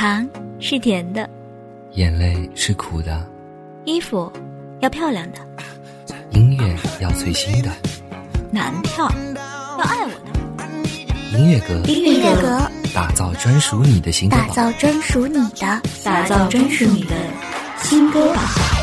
糖是甜的，眼泪是苦的，衣服要漂亮的，音乐要最新的，男票要爱我的，音乐阁，音乐阁，打造专属你的新歌打造专属你的，打造专属你的新歌榜。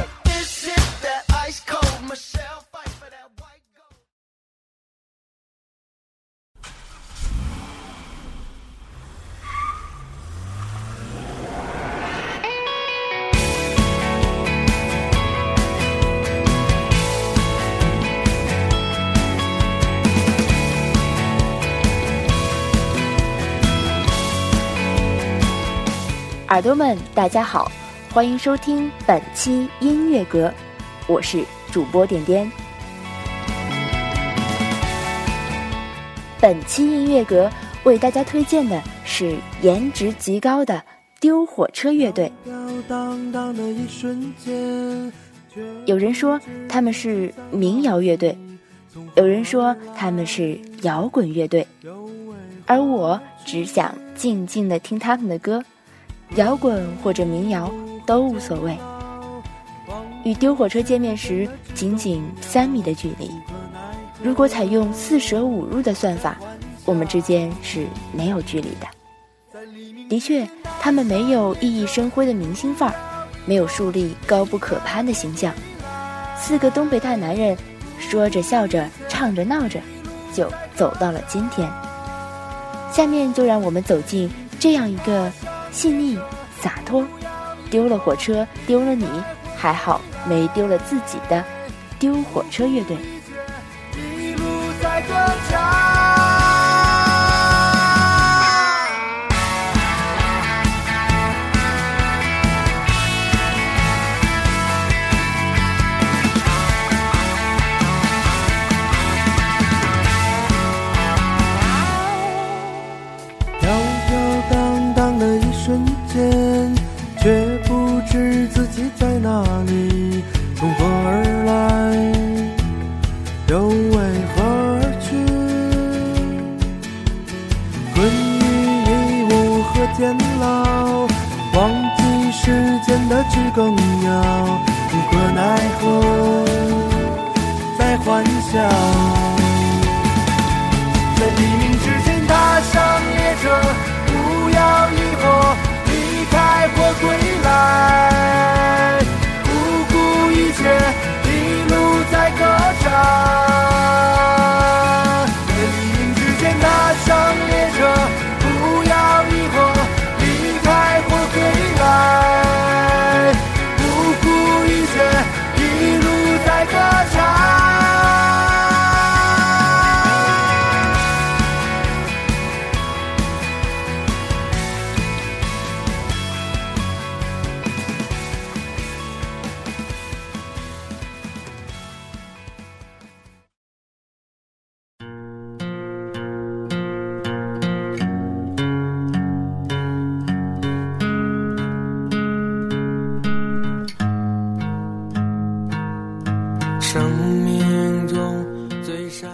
耳朵们，大家好，欢迎收听本期音乐阁，我是主播点点。本期音乐阁为大家推荐的是颜值极高的丢火车乐队。有人说他们是民谣乐队，有人说他们是摇滚乐队，而我只想静静的听他们的歌。摇滚或者民谣都无所谓。与丢火车见面时仅仅三米的距离，如果采用四舍五入的算法，我们之间是没有距离的。的确，他们没有熠熠生辉的明星范儿，没有树立高不可攀的形象。四个东北大男人，说着笑着，唱着闹着，就走到了今天。下面就让我们走进这样一个。细腻洒脱，丢了火车，丢了你，还好没丢了自己的丢火车乐队。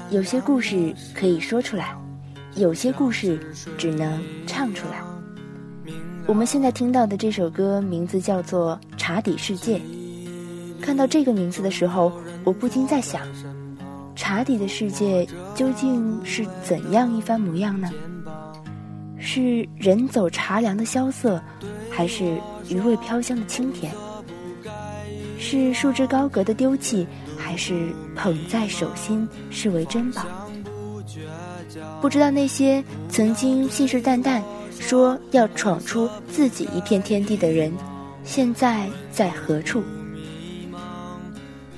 有些故事可以说出来，有些故事只能唱出来。我们现在听到的这首歌名字叫做《茶底世界》。看到这个名字的时候，我不禁在想：茶底的世界究竟是怎样一番模样呢？是人走茶凉的萧瑟，还是余味飘香的清甜？是束之高阁的丢弃？还是捧在手心视为珍宝。不知道那些曾经信誓旦旦说要闯出自己一片天地的人，现在在何处？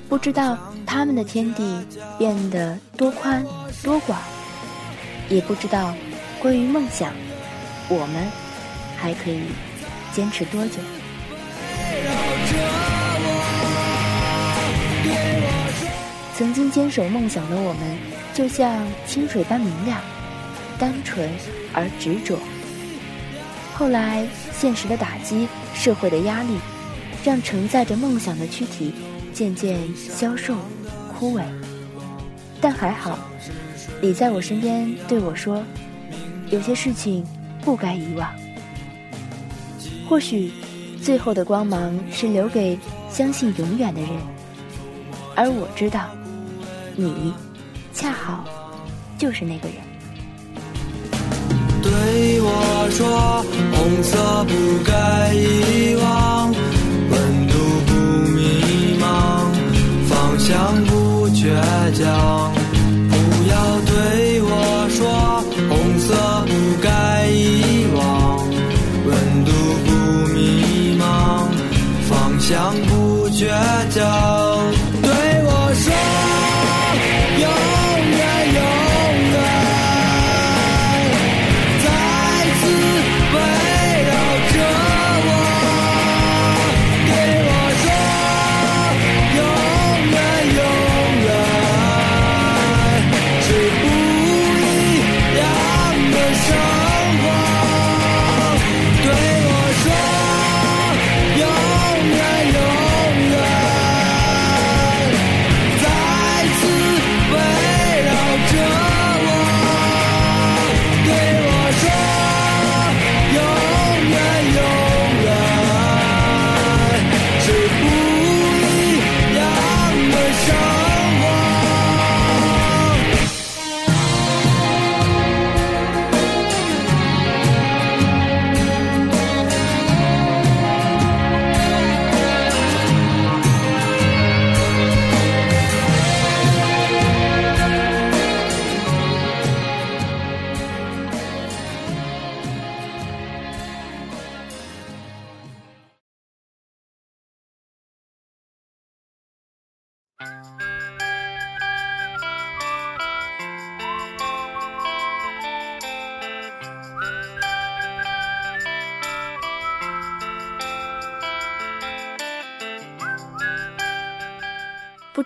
不知道他们的天地变得多宽多广，也不知道关于梦想，我们还可以坚持多久？曾经坚守梦想的我们，就像清水般明亮、单纯而执着。后来，现实的打击、社会的压力，让承载着梦想的躯体渐渐消瘦、枯萎。但还好，你在我身边对我说：“有些事情不该遗忘。”或许，最后的光芒是留给相信永远的人。而我知道，你恰好就是那个人。对我说，红色不该遗忘，温度不迷茫，方向不倔强。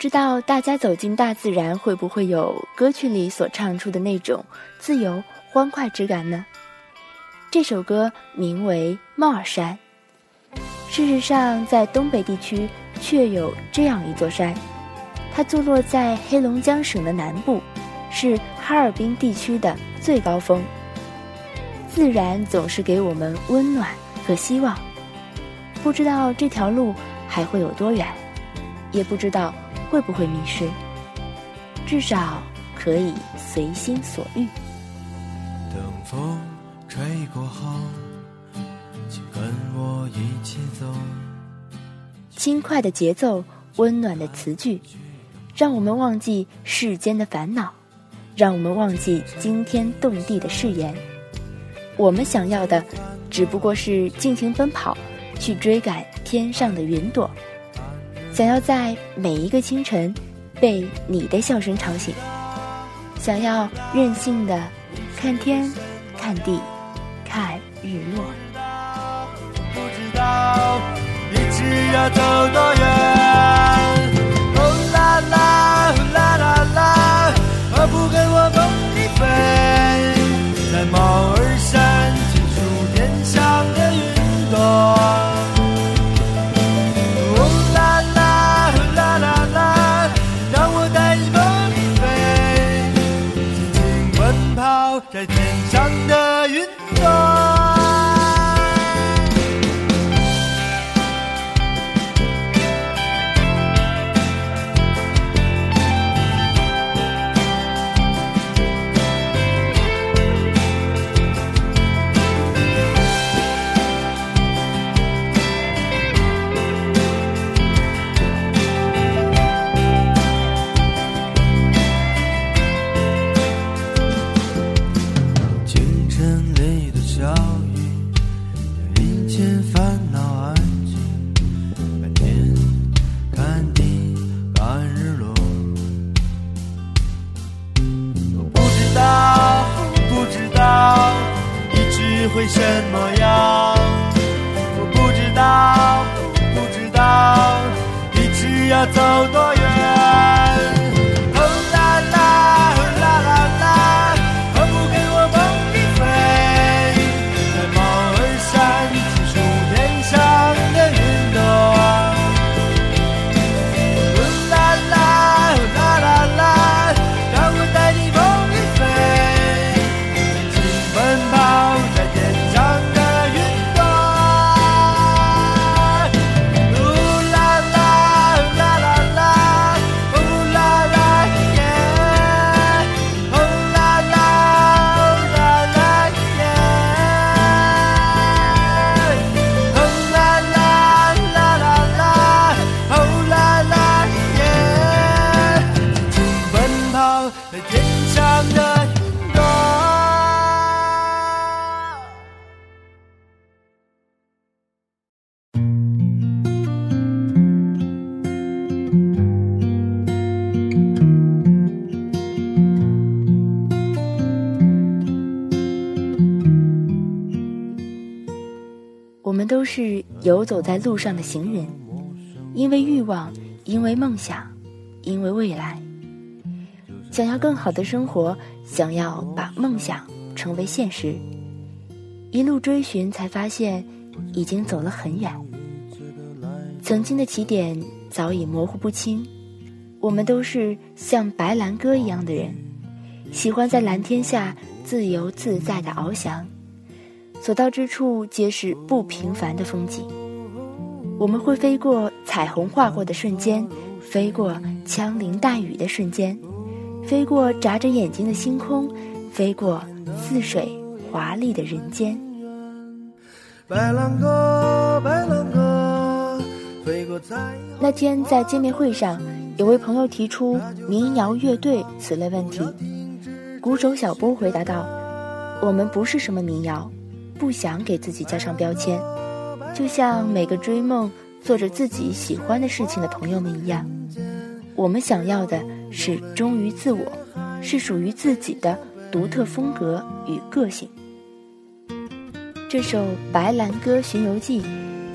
知道大家走进大自然，会不会有歌曲里所唱出的那种自由欢快之感呢？这首歌名为《帽儿山》。事实上，在东北地区确有这样一座山，它坐落在黑龙江省的南部，是哈尔滨地区的最高峰。自然总是给我们温暖和希望。不知道这条路还会有多远，也不知道会不会迷失。至少可以随心所欲。等风吹过后，请跟我一起走。轻快的节奏，温暖的词句，让我们忘记世间的烦恼，让我们忘记惊天动地的誓言。我们想要的，只不过是尽情奔跑，去追赶天上的云朵。想要在每一个清晨，被你的笑声吵醒。想要任性的看天、看地、看日落。不知道一直要走多远。都是游走在路上的行人，因为欲望，因为梦想，因为未来，想要更好的生活，想要把梦想成为现实。一路追寻，才发现已经走了很远，曾经的起点早已模糊不清。我们都是像白兰鸽一样的人，喜欢在蓝天下自由自在的翱翔。所到之处皆是不平凡的风景。我们会飞过彩虹划过的瞬间，飞过枪林弹雨的瞬间，飞过眨着眼睛的星空，飞过似水华丽的人间。那天在见面会上，有位朋友提出民谣乐队此类问题，鼓手小波回答道：“我们不是什么民谣。”不想给自己加上标签，就像每个追梦、做着自己喜欢的事情的朋友们一样，我们想要的是忠于自我，是属于自己的独特风格与个性。这首《白兰鸽巡游记》，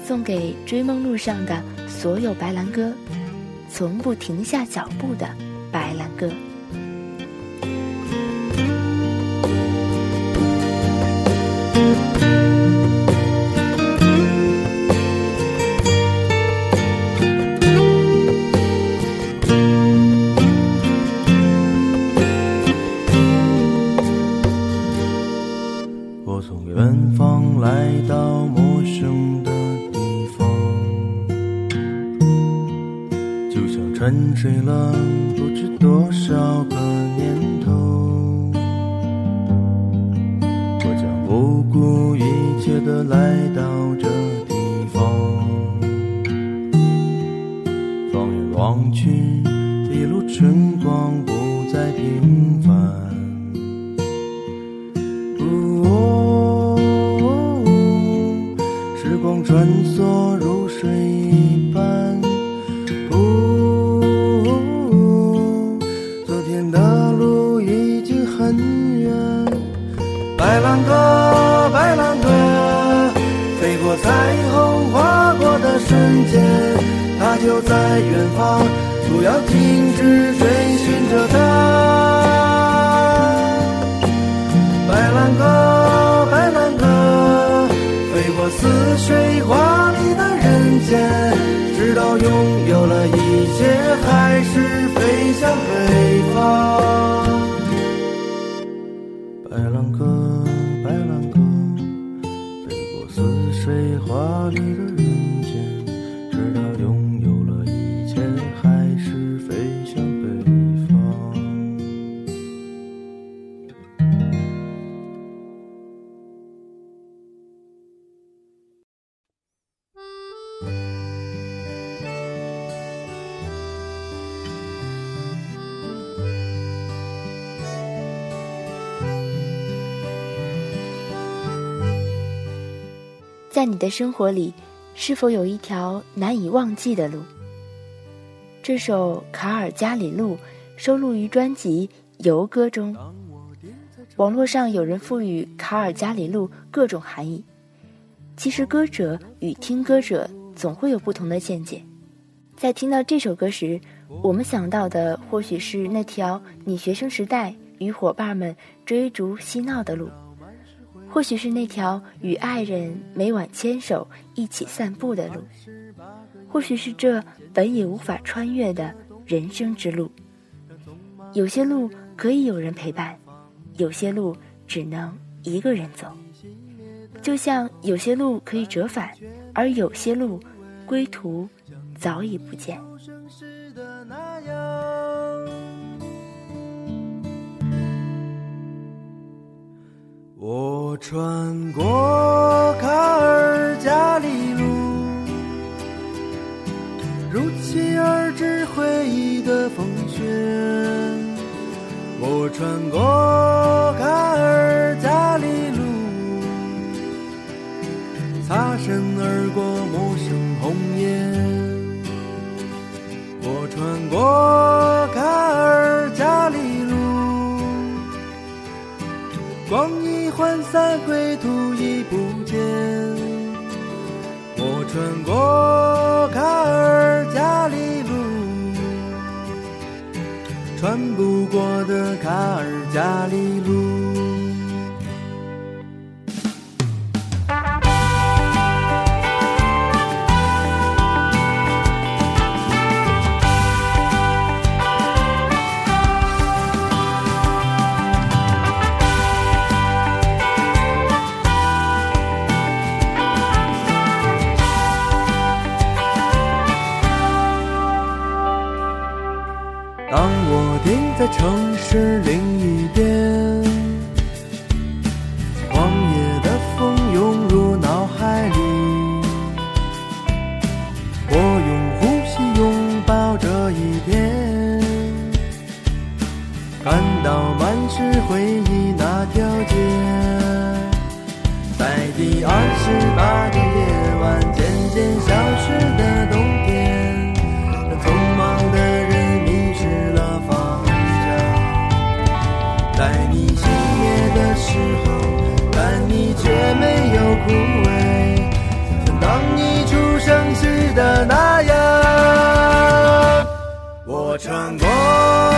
送给追梦路上的所有白兰鸽，从不停下脚步的白兰鸽。从远方来到陌生的地方，就像沉睡了不知多少个年头。我将不顾一切的来到这地方，放眼望去，一路春光白兰鸽，白兰鸽，飞过彩虹划过的瞬间，它就在远方，不要停止追寻着它。白兰鸽，白兰鸽，飞过似水华丽的人间，直到拥有了一切，还是飞向北方。在你的生活里，是否有一条难以忘记的路？这首《卡尔加里路》收录于专辑《游歌》中。网络上有人赋予卡尔加里路各种含义，其实歌者与听歌者总会有不同的见解。在听到这首歌时，我们想到的或许是那条你学生时代与伙伴们追逐嬉闹的路。或许是那条与爱人每晚牵手一起散步的路，或许是这本已无法穿越的人生之路。有些路可以有人陪伴，有些路只能一个人走。就像有些路可以折返，而有些路归途早已不见。我穿过卡尔加里路，如期而至回忆的风雪。我穿过卡尔加里路，擦身而过陌生红叶。我穿过在，归途已不见。我穿过卡尔加里路，穿不过的卡尔加里路。我穿过。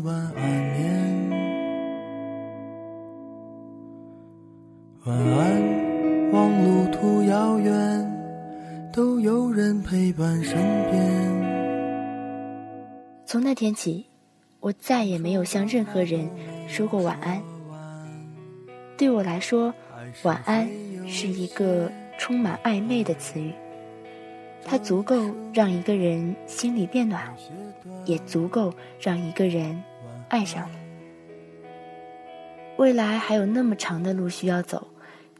晚安。晚安，望路途遥远，都有人陪伴身边。从那天起，我再也没有向任何人说过晚安。对我来说，晚安是一个充满暧昧的词语，它足够让一个人心里变暖，也足够让一个人爱上你。未来还有那么长的路需要走，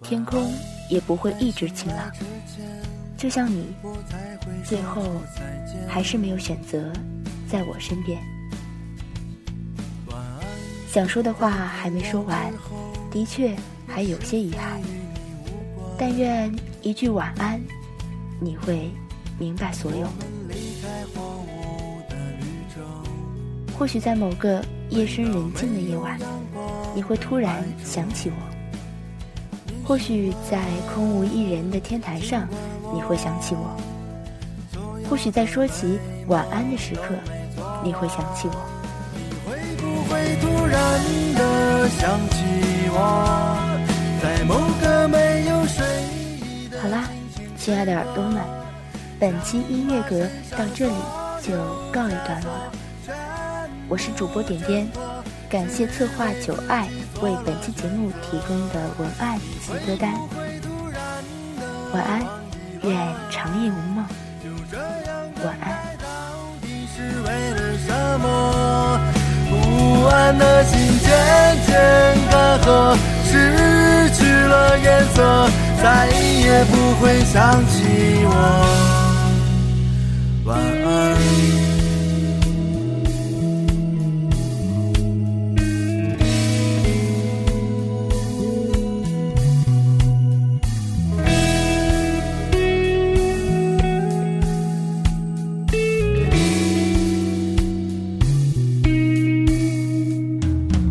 天空也不会一直晴朗。就像你，最后还是没有选择在我身边。想说的话还没说完，的确还有些遗憾。但愿一句晚安，你会明白所有。或许在某个夜深人静的夜晚，你会突然想起我。或许在空无一人的天台上，你会想起我；或许在说起晚安的时刻，你会想起我。会不会突然的想起我，在某个没有睡意的好啦，亲爱的耳朵们，本期音乐阁到这里就告一段落了。我是主播点点，感谢策划九爱为本期节目提供的文案及歌单。晚安，愿长夜无梦。晚安。是为了什么？不安的心渐渐干涸，失去了颜色，再也不会想起我。晚安。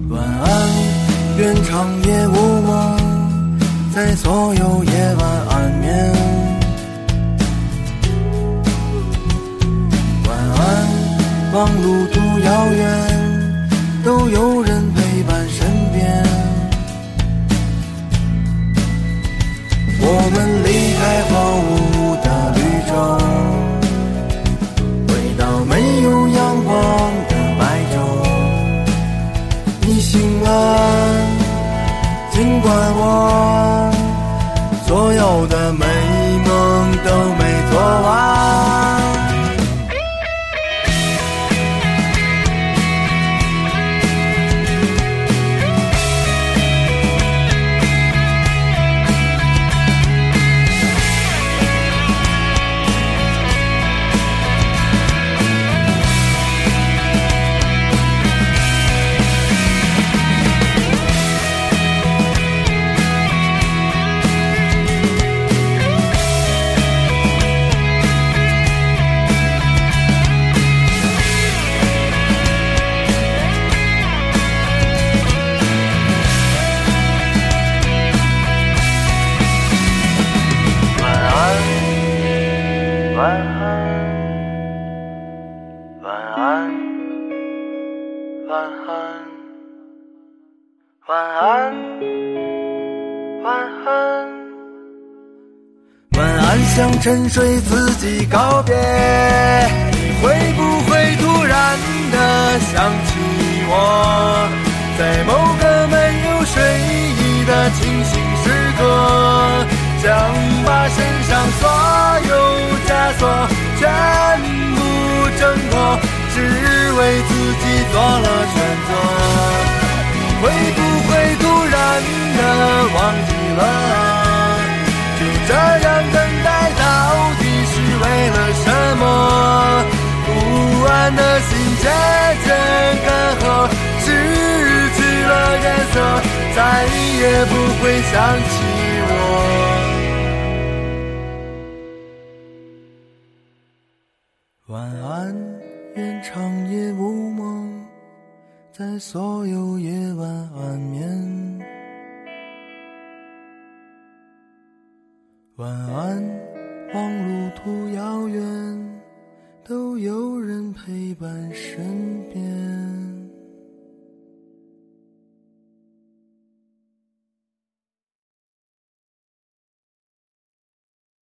晚安，愿长夜无梦，在所有夜晚安眠。晚安，望路途遥远，都有人陪伴身边。我们离开荒芜安，晚安，晚安，晚安，晚安。晚安，向沉睡自己告别。你会不会突然的想起我，在某个没有睡意的清醒时刻？想把身上所有枷锁全部挣脱，只为自己做了选择。会不会突然的忘记了？就这样等待，到底是为了什么？不安的心渐渐干涸，失去了颜色，再也不会想起在所有夜晚安眠。晚安，望路途遥远，都有人陪伴身边。